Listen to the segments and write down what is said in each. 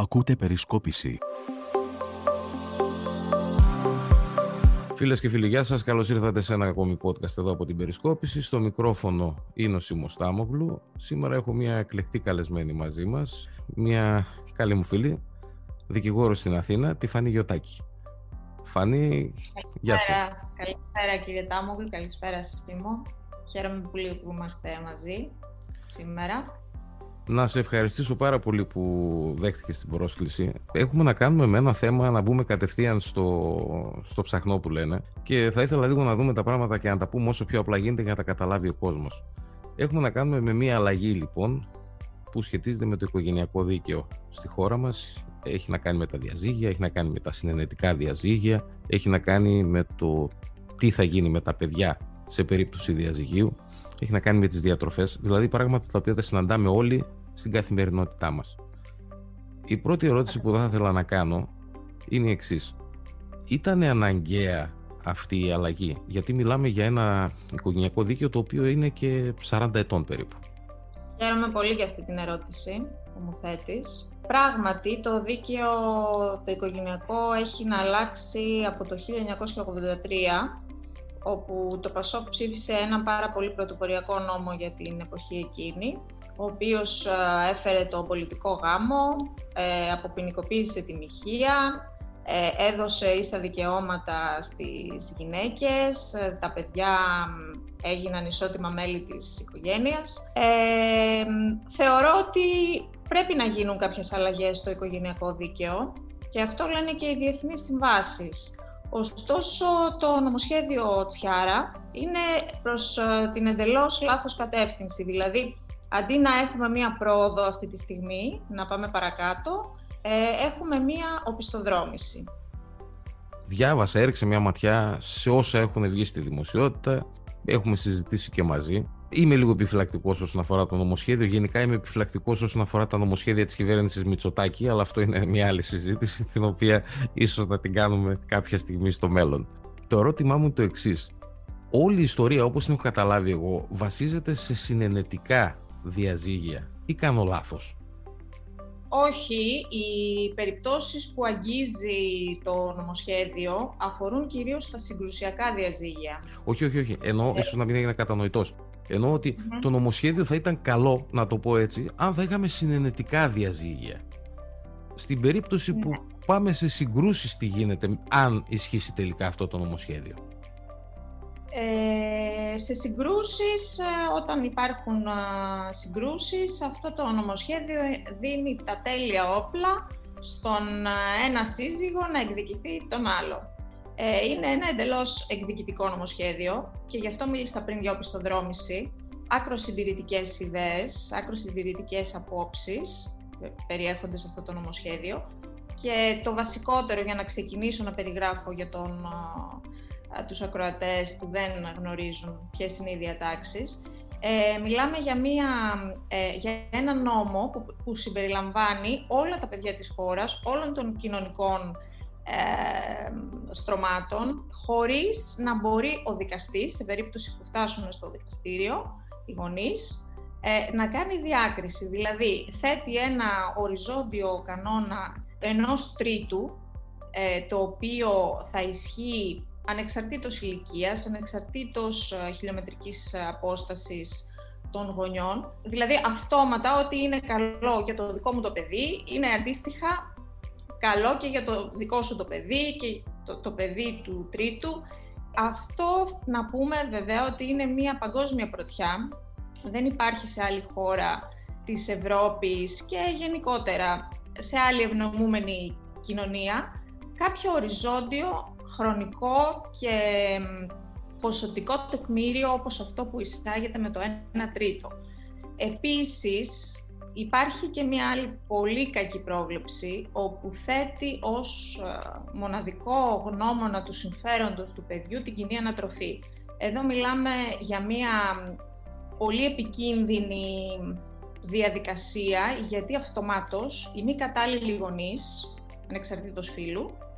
Ακούτε περισκόπηση. Φίλες και φίλοι, γεια σας. Καλώς ήρθατε σε ένα ακόμη podcast εδώ από την Περισκόπηση. Στο μικρόφωνο είναι ο Σίμω Τάμογλου. Σήμερα έχω μια εκλεκτή καλεσμένη μαζί μας. Μια καλή μου φίλη, δικηγόρο στην Αθήνα, τη Φανή Γιωτάκη. Φανή, γεια σου. Καλησπέρα κύριε Τάμογλου, καλησπέρα Σίμω. Χαίρομαι πολύ που είμαστε μαζί σήμερα. Να σε ευχαριστήσω πάρα πολύ που δέχτηκες την πρόσκληση. Έχουμε να κάνουμε με ένα θέμα να μπούμε κατευθείαν στο, στο ψαχνό που λένε και θα ήθελα λίγο να δούμε τα πράγματα και να τα πούμε όσο πιο απλά γίνεται για να τα καταλάβει ο κόσμος. Έχουμε να κάνουμε με μια αλλαγή λοιπόν που σχετίζεται με το οικογενειακό δίκαιο στη χώρα μας. Έχει να κάνει με τα διαζύγια, έχει να κάνει με τα συνενετικά διαζύγια, έχει να κάνει με το τι θα γίνει με τα παιδιά σε περίπτωση διαζυγίου, έχει να κάνει με τις διατροφές, δηλαδή πράγματα τα οποία τα συναντάμε όλοι στην καθημερινότητά μας. Η πρώτη ερώτηση που θα ήθελα να κάνω είναι η εξής. Ήταν αναγκαία αυτή η αλλαγή, γιατί μιλάμε για ένα οικογενειακό δίκαιο το οποίο είναι και 40 ετών περίπου. Χαίρομαι πολύ για αυτή την ερώτηση που μου θέτεις. Πράγματι, το δίκαιο το οικογενειακό έχει να αλλάξει από το 1983, όπου το ΠΑΣΟΚ ψήφισε ένα πάρα πολύ πρωτοποριακό νόμο για την εποχή εκείνη, ο οποίος ε, έφερε το πολιτικό γάμο, ε, αποποινικοποίησε τη μοιχεία, ε, έδωσε ίσα δικαιώματα στις γυναίκες, ε, τα παιδιά έγιναν ισότιμα μέλη της οικογένειας. Ε, θεωρώ ότι πρέπει να γίνουν κάποιες αλλαγές στο οικογενειακό δίκαιο και αυτό λένε και οι διεθνείς συμβάσεις. Ωστόσο, το νομοσχέδιο Τσιάρα είναι προς την εντελώς λάθος κατεύθυνση. Δηλαδή, αντί να έχουμε μία πρόοδο αυτή τη στιγμή, να πάμε παρακάτω, ε, έχουμε μία οπισθοδρόμηση. Διάβασα, έριξε μια ματιά σε όσα έχουν βγει στη δημοσιότητα, έχουμε συζητήσει και μαζί. Είμαι λίγο επιφυλακτικός όσον αφορά το νομοσχέδιο. Γενικά είμαι επιφυλακτικός όσον αφορά τα νομοσχέδια της κυβέρνησης Μητσοτάκη, αλλά αυτό είναι μια άλλη συζήτηση, την οποία ίσως να την κάνουμε κάποια στιγμή στο μέλλον. Το ερώτημά μου είναι το εξής. Όλη η ιστορία, όπως την έχω καταλάβει εγώ, βασίζεται σε συνενετικά διαζύγια ή κάνω λάθος; Όχι, οι περιπτώσεις που αγγίζει το νομοσχέδιο αφορούν κυρίως στα συγκρουσιακά διαζύγια. Όχι, όχι, όχι. Ενώ, ε... ίσως να μην έγινε κατανοητός. Ενώ το νομοσχέδιο θα ήταν καλό, να το πω έτσι, αν θα είχαμε συνενετικά διαζύγια. Στην περίπτωση που ναι. πάμε σε συγκρούσεις τι γίνεται, αν ισχύσει τελικά αυτό το νομοσχέδιο; Ε, σε συγκρούσεις, ε, όταν υπάρχουν συγκρούσεις, αυτό το νομοσχέδιο δίνει τα τέλεια όπλα στον ένα σύζυγο να εκδικηθεί τον άλλο. Ε, είναι ένα εντελώς εκδικητικό νομοσχέδιο και γι' αυτό μίλησα πριν για οπισθοδρόμηση. Άκρος συντηρητικές ιδέες, άκρος συντηρητικές απόψεις περιέχονται σε αυτό το νομοσχέδιο και το βασικότερο για να ξεκινήσω να περιγράφω για τον τους ακροατές που δεν γνωρίζουν ποιες είναι οι διατάξεις. Ε, μιλάμε για, μια, ε, για ένα νόμο που, που συμπεριλαμβάνει όλα τα παιδιά της χώρας, όλων των κοινωνικών ε, στρωμάτων, χωρίς να μπορεί ο δικαστής, σε περίπτωση που φτάσουν στο δικαστήριο, οι γονείς, ε, να κάνει διάκριση. Δηλαδή, θέτει ένα οριζόντιο κανόνα ενός τρίτου, ε, το οποίο θα ισχύει ανεξαρτήτως ηλικίας, ανεξαρτήτως ε, χιλιομετρικής απόστασης των γονιών. Δηλαδή αυτόματα ότι είναι καλό για το δικό μου το παιδί, είναι αντίστοιχα καλό και για το δικό σου το παιδί και το, το παιδί του τρίτου. Αυτό να πούμε βέβαια ότι είναι μια παγκόσμια πρωτιά. Δεν υπάρχει σε άλλη χώρα της Ευρώπης και γενικότερα σε άλλη ευνομούμενη κοινωνία κάποιο οριζόντιο χρονικό και ποσοτικό τεκμήριο όπως αυτό που εισάγεται με το 1 τρίτο. Επίσης, υπάρχει και μια άλλη πολύ κακή πρόβλεψη, όπου θέτει ως ε, μοναδικό γνώμονα του συμφέροντος του παιδιού την κοινή ανατροφή. Εδώ μιλάμε για μια πολύ επικίνδυνη διαδικασία, γιατί αυτομάτως οι μη κατάλληλοι γονείς, ανεξαρτήτως φύλου, ε,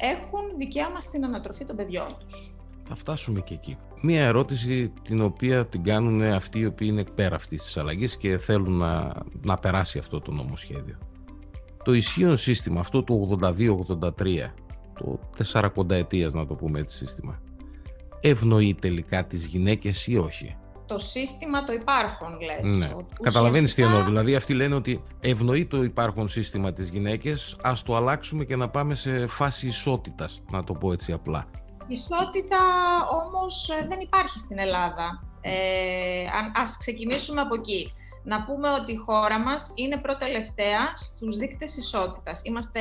έχουν δικαίωμα στην ανατροφή των παιδιών τους. Θα φτάσουμε και εκεί. Μία ερώτηση την οποία την κάνουν αυτοί οι οποίοι είναι πέρα αυτής της αλλαγής και θέλουν να, να περάσει αυτό το νομοσχέδιο. το ισχύον σύστημα, αυτό το 82-83, το 40 ετίας να το πούμε έτσι σύστημα, ευνοεί τελικά τις γυναίκες ή όχι; Το σύστημα το υπάρχον, λες. Ναι. Καταλαβαίνεις τι εννοώ. Δηλαδή αυτοί λένε ότι ευνοεί το υπάρχον σύστημα τις γυναίκες, ας το αλλάξουμε και να πάμε σε φάση ισότητας, να το πω έτσι απλά. Ισότητα όμως ε, δεν υπάρχει στην Ελλάδα. Ε, ας ξεκινήσουμε από εκεί. Να πούμε ότι η χώρα μας είναι πρώτα-τελευταία στους δείκτες ισότητας. Είμαστε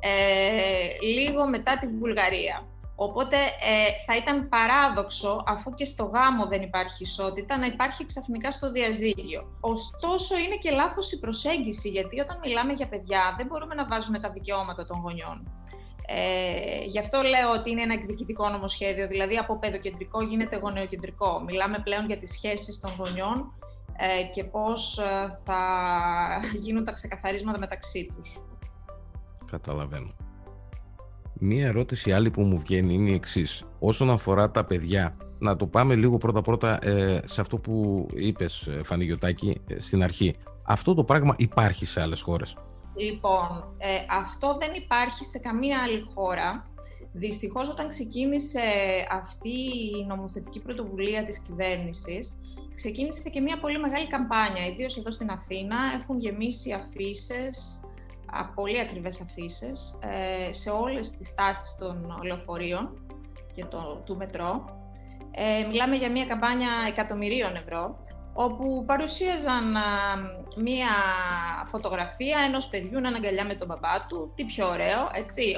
ε, λίγο μετά τη Βουλγαρία. Οπότε ε, θα ήταν παράδοξο, αφού και στο γάμο δεν υπάρχει ισότητα, να υπάρχει ξαφνικά στο διαζύγιο. Ωστόσο, είναι και λάθος η προσέγγιση, γιατί όταν μιλάμε για παιδιά δεν μπορούμε να βάζουμε τα δικαιώματα των γονιών. Ε, γι' αυτό λέω ότι είναι ένα εκδικητικό νομοσχέδιο, δηλαδή από παιδοκεντρικό γίνεται γονεοκεντρικό. Μιλάμε πλέον για τις σχέσεις των γονιών ε, και πώς ε, θα γίνουν τα ξεκαθαρίσματα μεταξύ τους. Καταλαβαίνω. Μία ερώτηση άλλη που μου βγαίνει είναι η εξής. Όσον αφορά τα παιδιά, να το πάμε λίγο πρώτα-πρώτα ε, σε αυτό που είπες, Φανιγιωτάκη, στην αρχή. Αυτό το πράγμα υπάρχει σε άλλες χώρες; Λοιπόν, ε, αυτό δεν υπάρχει σε καμία άλλη χώρα. Δυστυχώς όταν ξεκίνησε αυτή η νομοθετική πρωτοβουλία της κυβέρνησης, ξεκίνησε και μια πολύ μεγάλη καμπάνια, ιδίως εδώ στην Αθήνα, έχουν γεμίσει αφήσει, πολύ ακριβές αφήσεις, ε, σε όλες τις τάσεις των λεωφορείων και το, του μετρό. Ε, μιλάμε για μια καμπάνια εκατομμυρίων ευρώ όπου παρουσίαζαν μία φωτογραφία ενός παιδιού να αγκαλιά με τον μπαμπά του, τι πιο ωραίο, έτσι.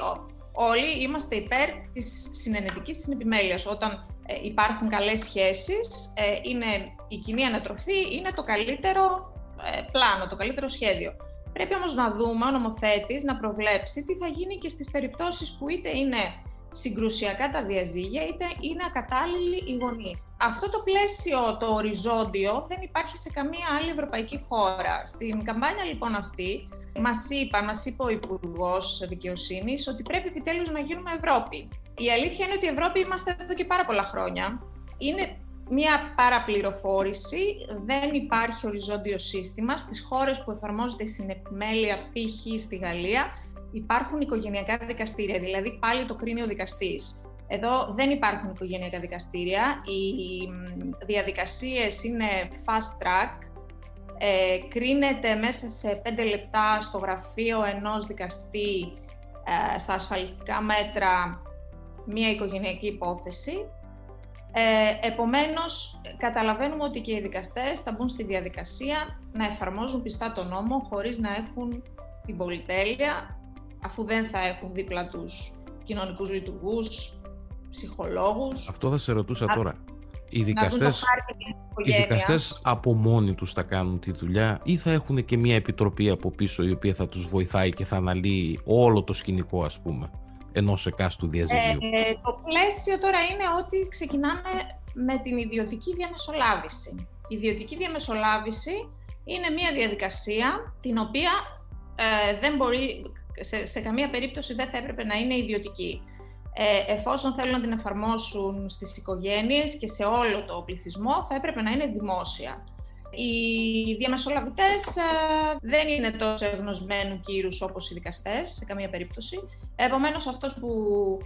Όλοι είμαστε υπέρ της συνενετικής συνεπιμέλειας. Όταν ε, υπάρχουν καλές σχέσεις, ε, είναι η κοινή ανατροφή, είναι το καλύτερο ε, πλάνο, το καλύτερο σχέδιο. Πρέπει όμως να δούμε ο νομοθέτης να προβλέψει τι θα γίνει και στις περιπτώσεις που είτε είναι συγκρουσιακά τα διαζύγια, είτε είναι ακατάλληλοι οι γονείς. Αυτό το πλαίσιο, το οριζόντιο, δεν υπάρχει σε καμία άλλη ευρωπαϊκή χώρα. Στην καμπάνια λοιπόν αυτή, μας είπα, μας είπε ο Υπουργός Δικαιοσύνης, ότι πρέπει επιτέλους να γίνουμε Ευρώπη. Η αλήθεια είναι ότι η Ευρώπη είμαστε εδώ και πάρα πολλά χρόνια. Είναι μια παραπληροφόρηση, δεν υπάρχει οριζόντιο σύστημα. Στις χώρες που εφαρμόζεται στην επιμέλεια, π.χ. στη Γαλλία, υπάρχουν οικογενειακά δικαστήρια, δηλαδή πάλι το κρίνει ο δικαστής. Εδώ δεν υπάρχουν οικογενειακά δικαστήρια, οι διαδικασίες είναι fast track, ε, κρίνεται μέσα σε πέντε λεπτά στο γραφείο ενός δικαστή ε, στα ασφαλιστικά μέτρα μία οικογενειακή υπόθεση. Ε, επομένως, καταλαβαίνουμε ότι και οι δικαστές θα μπουν στη διαδικασία να εφαρμόζουν πιστά τον νόμο χωρίς να έχουν την πολυτέλεια αφού δεν θα έχουν δίπλα τους κοινωνικούς λειτουργούς, ψυχολόγους. Αυτό θα σε ρωτούσα τώρα. Οι δικαστές, οι δικαστές από μόνοι τους θα κάνουν τη δουλειά ή θα έχουν και μια επιτροπή από πίσω η οποία θα τους βοηθάει και θα αναλύει όλο το σκηνικό ας πούμε; Ενός εκάστου διαζυγίου. Ε, το πλαίσιο τώρα είναι ότι ξεκινάμε με την ιδιωτική διαμεσολάβηση. Η ιδιωτική διαμεσολάβηση είναι μια διαδικασία την οποία ε, δεν μπορεί σε, σε καμία περίπτωση δεν θα έπρεπε να είναι ιδιωτική. Ε, εφόσον θέλουν να την εφαρμόσουν στις οικογένειες και σε όλο το πληθυσμό, θα έπρεπε να είναι δημόσια. Οι διαμεσολαβητές ε, δεν είναι τόσο εγνωσμένου κύρους όπως οι δικαστές, σε καμία περίπτωση. Επομένως, αυτός που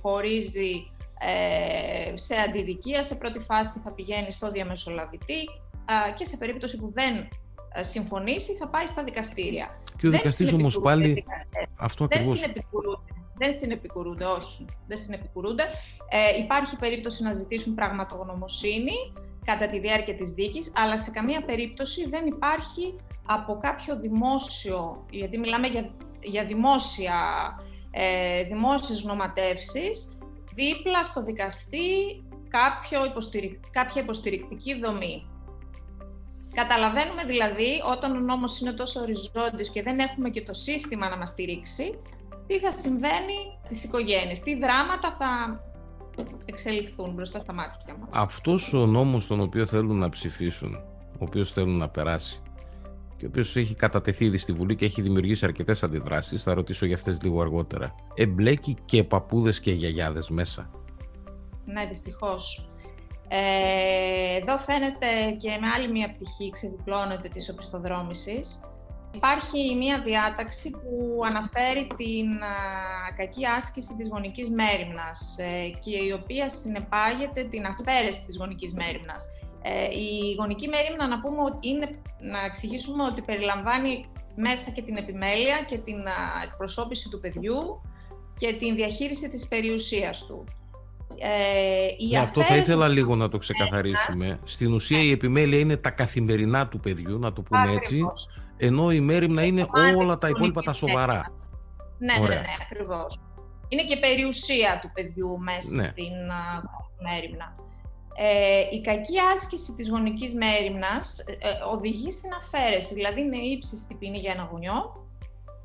χωρίζει ε, σε αντιδικία, σε πρώτη φάση θα πηγαίνει στο διαμεσολαβητή ε, και σε περίπτωση που δεν ε, συμφωνήσει θα πάει στα δικαστήρια. Και ο δικαστής όμως πάλι αυτό ακριβώς. Δεν συνεπικουρούνται. Δεν συνεπικουρούνται, όχι. Δεν συνεπικουρούνται. Ε, υπάρχει περίπτωση να ζητήσουν πραγματογνωμοσύνη κατά τη διάρκεια της δίκης, αλλά σε καμία περίπτωση δεν υπάρχει από κάποιο δημόσιο, γιατί μιλάμε για, για δημόσια, ε, δημόσιες γνωματεύσεις, δίπλα στο δικαστή κάποιο κάποια υποστηρικτική δομή. Καταλαβαίνουμε δηλαδή, όταν ο νόμος είναι τόσο οριζόντιος και δεν έχουμε και το σύστημα να μας στηρίξει, τι θα συμβαίνει στις οικογένειες, τι δράματα θα εξελιχθούν μπροστά στα μάτια μας. Αυτός ο νόμος τον οποίο θέλουν να ψηφίσουν, ο οποίος θέλουν να περάσει, και ο οποίος έχει κατατεθεί ήδη στη Βουλή και έχει δημιουργήσει αρκετές αντιδράσεις. Θα ρωτήσω για αυτές λίγο αργότερα. Εμπλέκει και παππούδες και γιαγιάδες μέσα. Ναι, δυστυχώς. Ε, εδώ φαίνεται και με άλλη μία πτυχή ξεδιπλώνεται της οπισθοδρόμησης. Υπάρχει μία διάταξη που αναφέρει την κακή άσκηση της γονικής μέρημνας ε, και η οποία συνεπάγεται την αφαίρεση της γονικής μέρημνας. Ε, η γονική μέρημνα, να πούμε ότι είναι, να εξηγήσουμε ότι περιλαμβάνει μέσα και την επιμέλεια και την εκπροσώπηση του παιδιού και την διαχείριση της περιουσίας του. Ε, ναι, αυτό θα ήθελα λίγο να το ξεκαθαρίσουμε. Στην ουσία η επιμέλεια είναι τα καθημερινά του παιδιού, να το πούμε έτσι, ενώ η μέρημνα είναι όλα τα υπόλοιπα τα σοβαρά. Ναι, ναι, ναι, ακριβώς. Είναι και περιουσία του παιδιού μέσα ναι. στην μέρημνα. Ε, η κακή άσκηση της γονικής μέρημνας ε, ε, οδηγεί στην αφαίρεση, δηλαδή είναι ύψιστη ποινή για ένα γονιό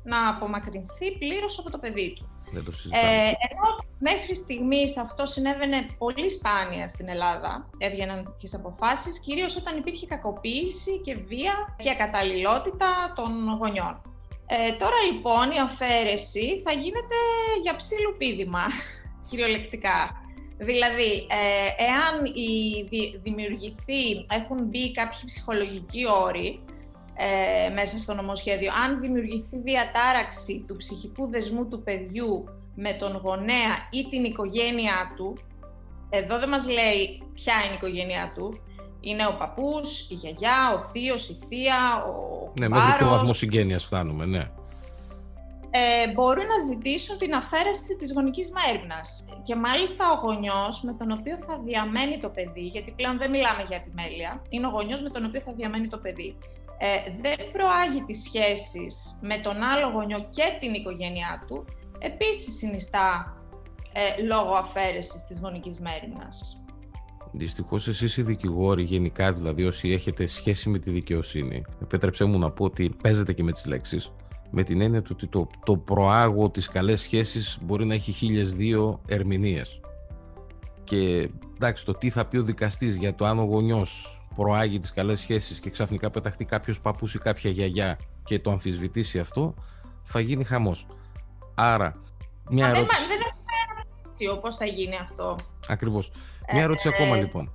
να απομακρυνθεί πλήρως από το παιδί του. Δεν το ε, ενώ μέχρι στιγμής αυτό συνέβαινε πολύ σπάνια στην Ελλάδα, έβγαιναν τέτοιε αποφάσεις, κυρίως όταν υπήρχε κακοποίηση και βία και ακαταλληλότητα των γονιών. Ε, τώρα λοιπόν η αφαίρεση θα γίνεται για ψήλου πίδημα, κυριολεκτικά. Δηλαδή, ε, εάν η, δημιουργηθεί, έχουν μπει κάποιοι ψυχολογικοί όροι ε, μέσα στο νομοσχέδιο, αν δημιουργηθεί διατάραξη του ψυχικού δεσμού του παιδιού με τον γονέα ή την οικογένειά του, εδώ δεν μας λέει ποια είναι η οικογένειά του, είναι ο παππούς, η γιαγιά, ο θείος, η θεία, ο Ναι, μέχρι ποιο βαθμός συγγένειας φτάνουμε, ναι ε, μπορούν να ζητήσουν την αφαίρεση της γονικής μέρημνας. Και μάλιστα ο γονιός με τον οποίο θα διαμένει το παιδί, γιατί πλέον δεν μιλάμε για επιμέλεια, είναι ο γονιός με τον οποίο θα διαμένει το παιδί. Ε, δεν προάγει τις σχέσεις με τον άλλο γονιό και την οικογένειά του, επίσης συνιστά ε, λόγω αφαίρεσης της γονικής μέρημνας. Δυστυχώς, εσείς οι δικηγόροι, γενικά δηλαδή όσοι έχετε σχέση με τη δικαιοσύνη, επέτρεψέ μου να πω ότι παίζετε και με τις λέξεις με την έννοια του ότι το, το προάγω τις καλές σχέσεις μπορεί να έχει χίλιες δύο ερμηνείες. Και εντάξει, το τι θα πει ο δικαστής για το αν ο γονιός προάγει τις καλές σχέσεις και ξαφνικά πεταχτεί κάποιος παππούς ή κάποια γιαγιά και το αμφισβητήσει αυτό, θα γίνει χαμός. Άρα, μια ερώτηση... Δεν έχουμε πώς θα γίνει αυτό. Ακριβώς. Μια ερώτηση ε, ακόμα λοιπόν,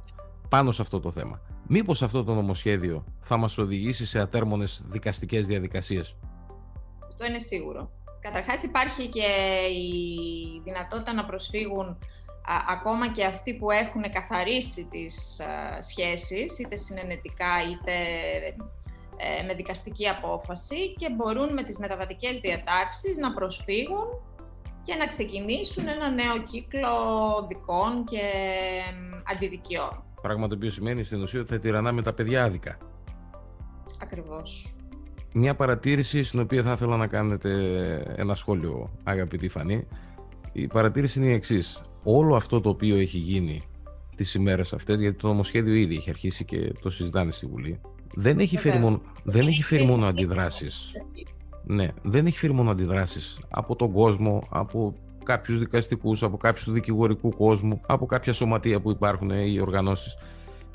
πάνω σε αυτό το θέμα. Μήπως αυτό το νομοσχέδιο θα μας οδηγήσει σε ατέρμονες δικαστικές διαδικασίες; Αυτό είναι σίγουρο. Καταρχάς υπάρχει και η δυνατότητα να προσφύγουν ακόμα και αυτοί που έχουν καθαρίσει τις α, σχέσεις, είτε συνενετικά είτε ε, με δικαστική απόφαση και μπορούν με τις μεταβατικές διατάξεις να προσφύγουν και να ξεκινήσουν ένα νέο κύκλο δικών και αντιδικιών. Πράγμα το οποίο σημαίνει στην ουσία ότι θα τυραννάμε τα παιδιά άδικα. Ακριβώς μια παρατήρηση στην οποία θα ήθελα να κάνετε ένα σχόλιο, αγαπητή Φανή. Η παρατήρηση είναι η εξής. Όλο αυτό το οποίο έχει γίνει τις ημέρες αυτές, γιατί το νομοσχέδιο ήδη έχει αρχίσει και το συζητάνε στη Βουλή, δεν έχει φέρει μόνο, δεν έχει φέρει μόνο αντιδράσεις. Ναι, δεν έχει φέρει μόνο αντιδράσεις από τον κόσμο, από κάποιους δικαστικούς, από κάποιους του δικηγορικού κόσμου, από κάποια σωματεία που υπάρχουν οι οργανώσεις.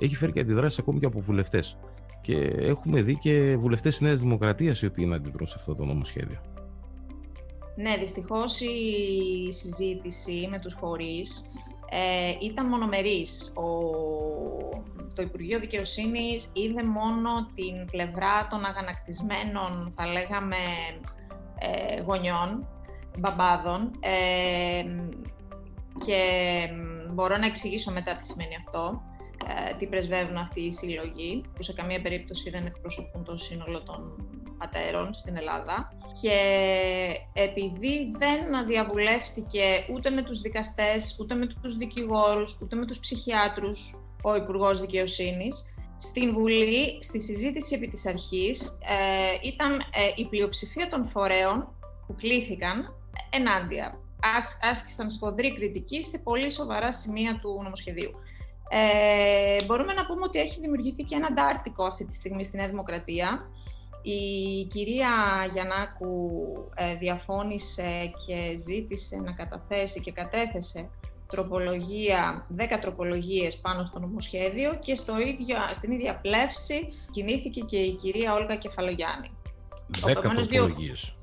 Έχει φέρει και αντιδράσεις ακόμη και από βουλευτές. Και έχουμε δει και βουλευτές της Νέας Δημοκρατίας οι οποίοι να αντιδρούν σε αυτό το νομοσχέδιο. Ναι, δυστυχώς η συζήτηση με τους φορείς ε, ήταν μονομερής. Ο, το Υπουργείο Δικαιοσύνης είδε μόνο την πλευρά των αγανακτισμένων, θα λέγαμε, ε, γονιών, μπαμπάδων ε, και μπορώ να εξηγήσω μετά τι σημαίνει αυτό. Ε, τι πρεσβεύουν αυτοί οι σύλλογοι, που σε καμία περίπτωση δεν εκπροσωπούν το σύνολο των πατέρων στην Ελλάδα. Και επειδή δεν διαβουλεύτηκε ούτε με τους δικαστές, ούτε με τους δικηγόρους, ούτε με τους ψυχιάτρους ο Υπουργός Δικαιοσύνης, στην Βουλή, στη συζήτηση επί της αρχής, ε, ήταν ε, η πλειοψηφία των φορέων που κλήθηκαν ενάντια. Άσκησαν σφοδρή κριτική σε πολύ σοβαρά σημεία του νομοσχεδίου. Ε, μπορούμε να πούμε ότι έχει δημιουργηθεί και ένα αντάρτικο αυτή τη στιγμή στη Νέα Δημοκρατία. Η κυρία Γιαννάκου ε, διαφώνησε και ζήτησε να καταθέσει και κατέθεσε τροπολογία, 10 τροπολογίες πάνω στο νομοσχέδιο και στο ίδιο, στην ίδια πλεύση κινήθηκε και η κυρία Όλγα Κεφαλογιάννη. 10 τροπολογίες.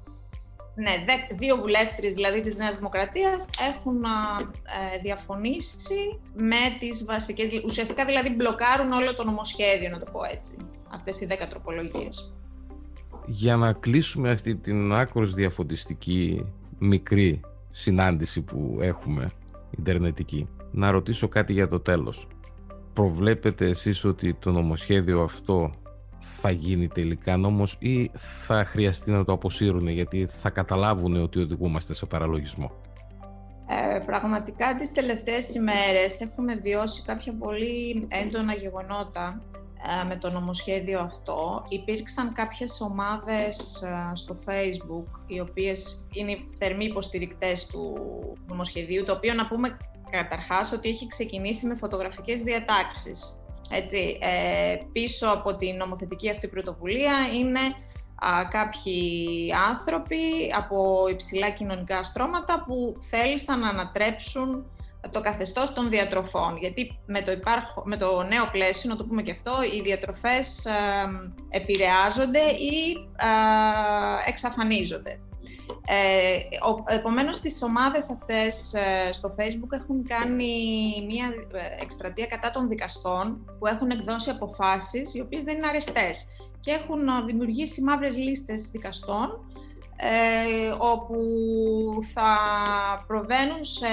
Ναι, δύο βουλεύτριες δηλαδή της Νέας Δημοκρατίας έχουν ε, διαφωνήσει με τις βασικές, ουσιαστικά δηλαδή μπλοκάρουν όλο το νομοσχέδιο, να το πω έτσι, αυτές οι δέκα τροπολογίες. Για να κλείσουμε αυτή την άκρος διαφωτιστική μικρή συνάντηση που έχουμε ιντερνετική να ρωτήσω κάτι για το τέλος προβλέπετε εσείς ότι το νομοσχέδιο αυτό θα γίνει τελικά νόμος ή θα χρειαστεί να το αποσύρουν γιατί θα καταλάβουν ότι οδηγούμαστε σε παραλογισμό; Ε, πραγματικά τις τελευταίες ημέρες έχουμε βιώσει κάποια πολύ έντονα γεγονότα ε, με το νομοσχέδιο αυτό. Υπήρξαν κάποιες ομάδες ε, στο Facebook, οι οποίες είναι θερμοί υποστηρικτές του νομοσχεδίου, το οποίο να πούμε καταρχάς ότι έχει ξεκινήσει με φωτογραφικές διατάξεις. Έτσι, ε, πίσω από την νομοθετική αυτή πρωτοβουλία είναι α, κάποιοι άνθρωποι από υψηλά κοινωνικά στρώματα που θέλησαν να ανατρέψουν το καθεστώς των διατροφών. Γιατί με το, υπάρχο, με το νέο πλαίσιο, να το πούμε και αυτό, οι διατροφές ε, επηρεάζονται ή ε, εξαφανίζονται. Ε, επομένως, τις ομάδες αυτές ε, στο Facebook έχουν κάνει μια ε, εκστρατεία κατά των δικαστών που έχουν εκδώσει αποφάσεις οι οποίες δεν είναι αρεστές και έχουν ε, δημιουργήσει μαύρες λίστες δικαστών ε, όπου θα προβαίνουν σε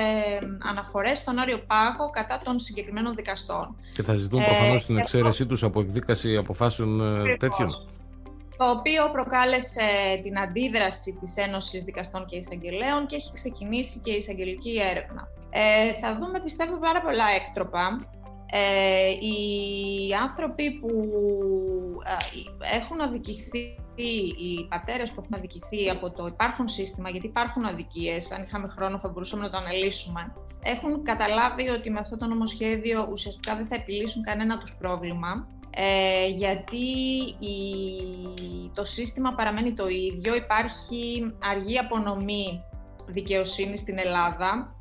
αναφορές στον Άριο Πάγο κατά των συγκεκριμένων δικαστών. Και θα ζητούν προφανώς την εξαίρεσή τους από εκδίκαση αποφάσεων τέτοιων το οποίο προκάλεσε την αντίδραση της Ένωσης Δικαστών και Εισαγγελέων και έχει ξεκινήσει και η εισαγγελική έρευνα. Ε, θα δούμε, πιστεύω, πάρα πολλά έκτροπα. Ε, οι άνθρωποι που ε, έχουν αδικηθεί, οι πατέρες που έχουν αδικηθεί από το υπάρχον σύστημα, γιατί υπάρχουν αδικίες, αν είχαμε χρόνο θα μπορούσαμε να το αναλύσουμε, έχουν καταλάβει ότι με αυτό το νομοσχέδιο ουσιαστικά δεν θα επιλύσουν κανένα τους πρόβλημα ε, γιατί το σύστημα παραμένει το ίδιο. Υπάρχει αργή απονομή δικαιοσύνης στην Ελλάδα.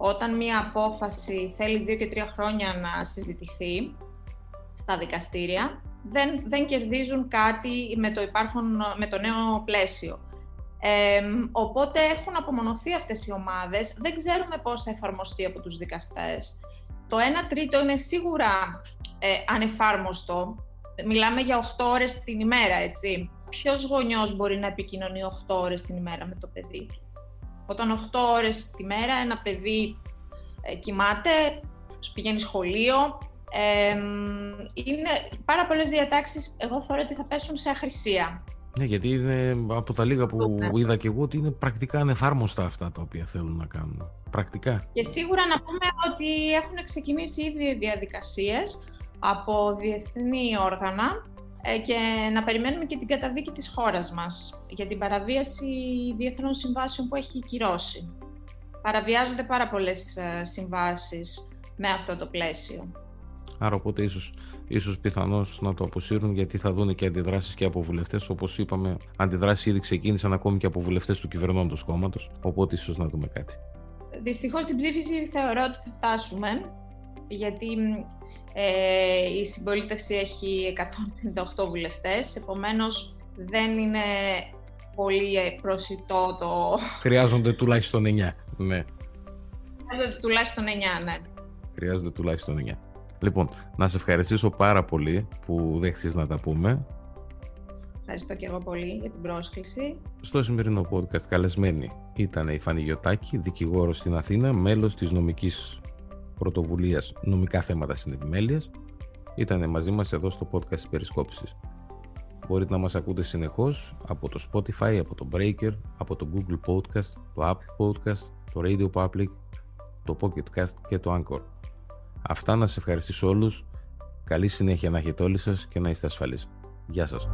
Όταν μία απόφαση θέλει δύο και τρία χρόνια να συζητηθεί στα δικαστήρια, δεν, δεν κερδίζουν κάτι με το, υπάρχον, με το νέο πλαίσιο. Ε, οπότε έχουν απομονωθεί αυτές οι ομάδες. Δεν ξέρουμε πώς θα εφαρμοστεί από τους δικαστές. Το 1 τρίτο είναι σίγουρα ε, ανεφάρμοστο. Μιλάμε για 8 ώρες την ημέρα, έτσι. Ποιος γονιός μπορεί να επικοινωνεί 8 ώρες την ημέρα με το παιδί; Όταν 8 ώρες τη μέρα ένα παιδί ε, κοιμάται, πηγαίνει σχολείο, ε, είναι πάρα πολλές διατάξεις, εγώ θεωρώ ότι θα πέσουν σε αχρησία. Ναι, γιατί είναι από τα λίγα που ναι. είδα και εγώ ότι είναι πρακτικά ανεφάρμοστα αυτά τα οποία θέλουν να κάνουν. Πρακτικά. Και σίγουρα να πούμε ότι έχουν ξεκινήσει ήδη διαδικασίες από διεθνή όργανα ε, και να περιμένουμε και την καταδίκη της χώρας μας για την παραβίαση διεθνών συμβάσεων που έχει κυρώσει. Παραβιάζονται πάρα πολλές ε, συμβάσεις με αυτό το πλαίσιο. Άρα οπότε ίσως, ίσως πιθανώς να το αποσύρουν γιατί θα δουν και αντιδράσεις και από βουλευτές. Όπως είπαμε, αντιδράσεις ήδη ξεκίνησαν ακόμη και από βουλευτές του κυβερνώντος κόμματος, οπότε ίσως να δούμε κάτι. Δυστυχώς την ψήφιση θεωρώ ότι θα φτάσουμε, γιατί ε, η συμπολίτευση έχει 158 βουλευτές, επομένως δεν είναι πολύ προσιτό το... Χρειάζονται τουλάχιστον 9, ναι. Χρειάζονται τουλάχιστον 9, ναι. Χρειάζονται τουλάχιστον 9. Λοιπόν, να σε ευχαριστήσω πάρα πολύ που δέχτηκες να τα πούμε. Ευχαριστώ και εγώ πολύ για την πρόσκληση. Στο σημερινό podcast καλεσμένη ήταν η Φανή Γιωτάκη, δικηγόρος στην Αθήνα, μέλος της νομικής πρωτοβουλίας νομικά θέματα στην επιμέλεια, ήταν μαζί μας εδώ στο podcast τη Περισκόπηση. Μπορείτε να μας ακούτε συνεχώς από το Spotify, από το Breaker, από το Google Podcast, το Apple Podcast, το Radio Public, το Pocket Cast και το Anchor. Αυτά να σας ευχαριστήσω όλους. Καλή συνέχεια να έχετε όλοι σας και να είστε ασφαλείς. Γεια σας.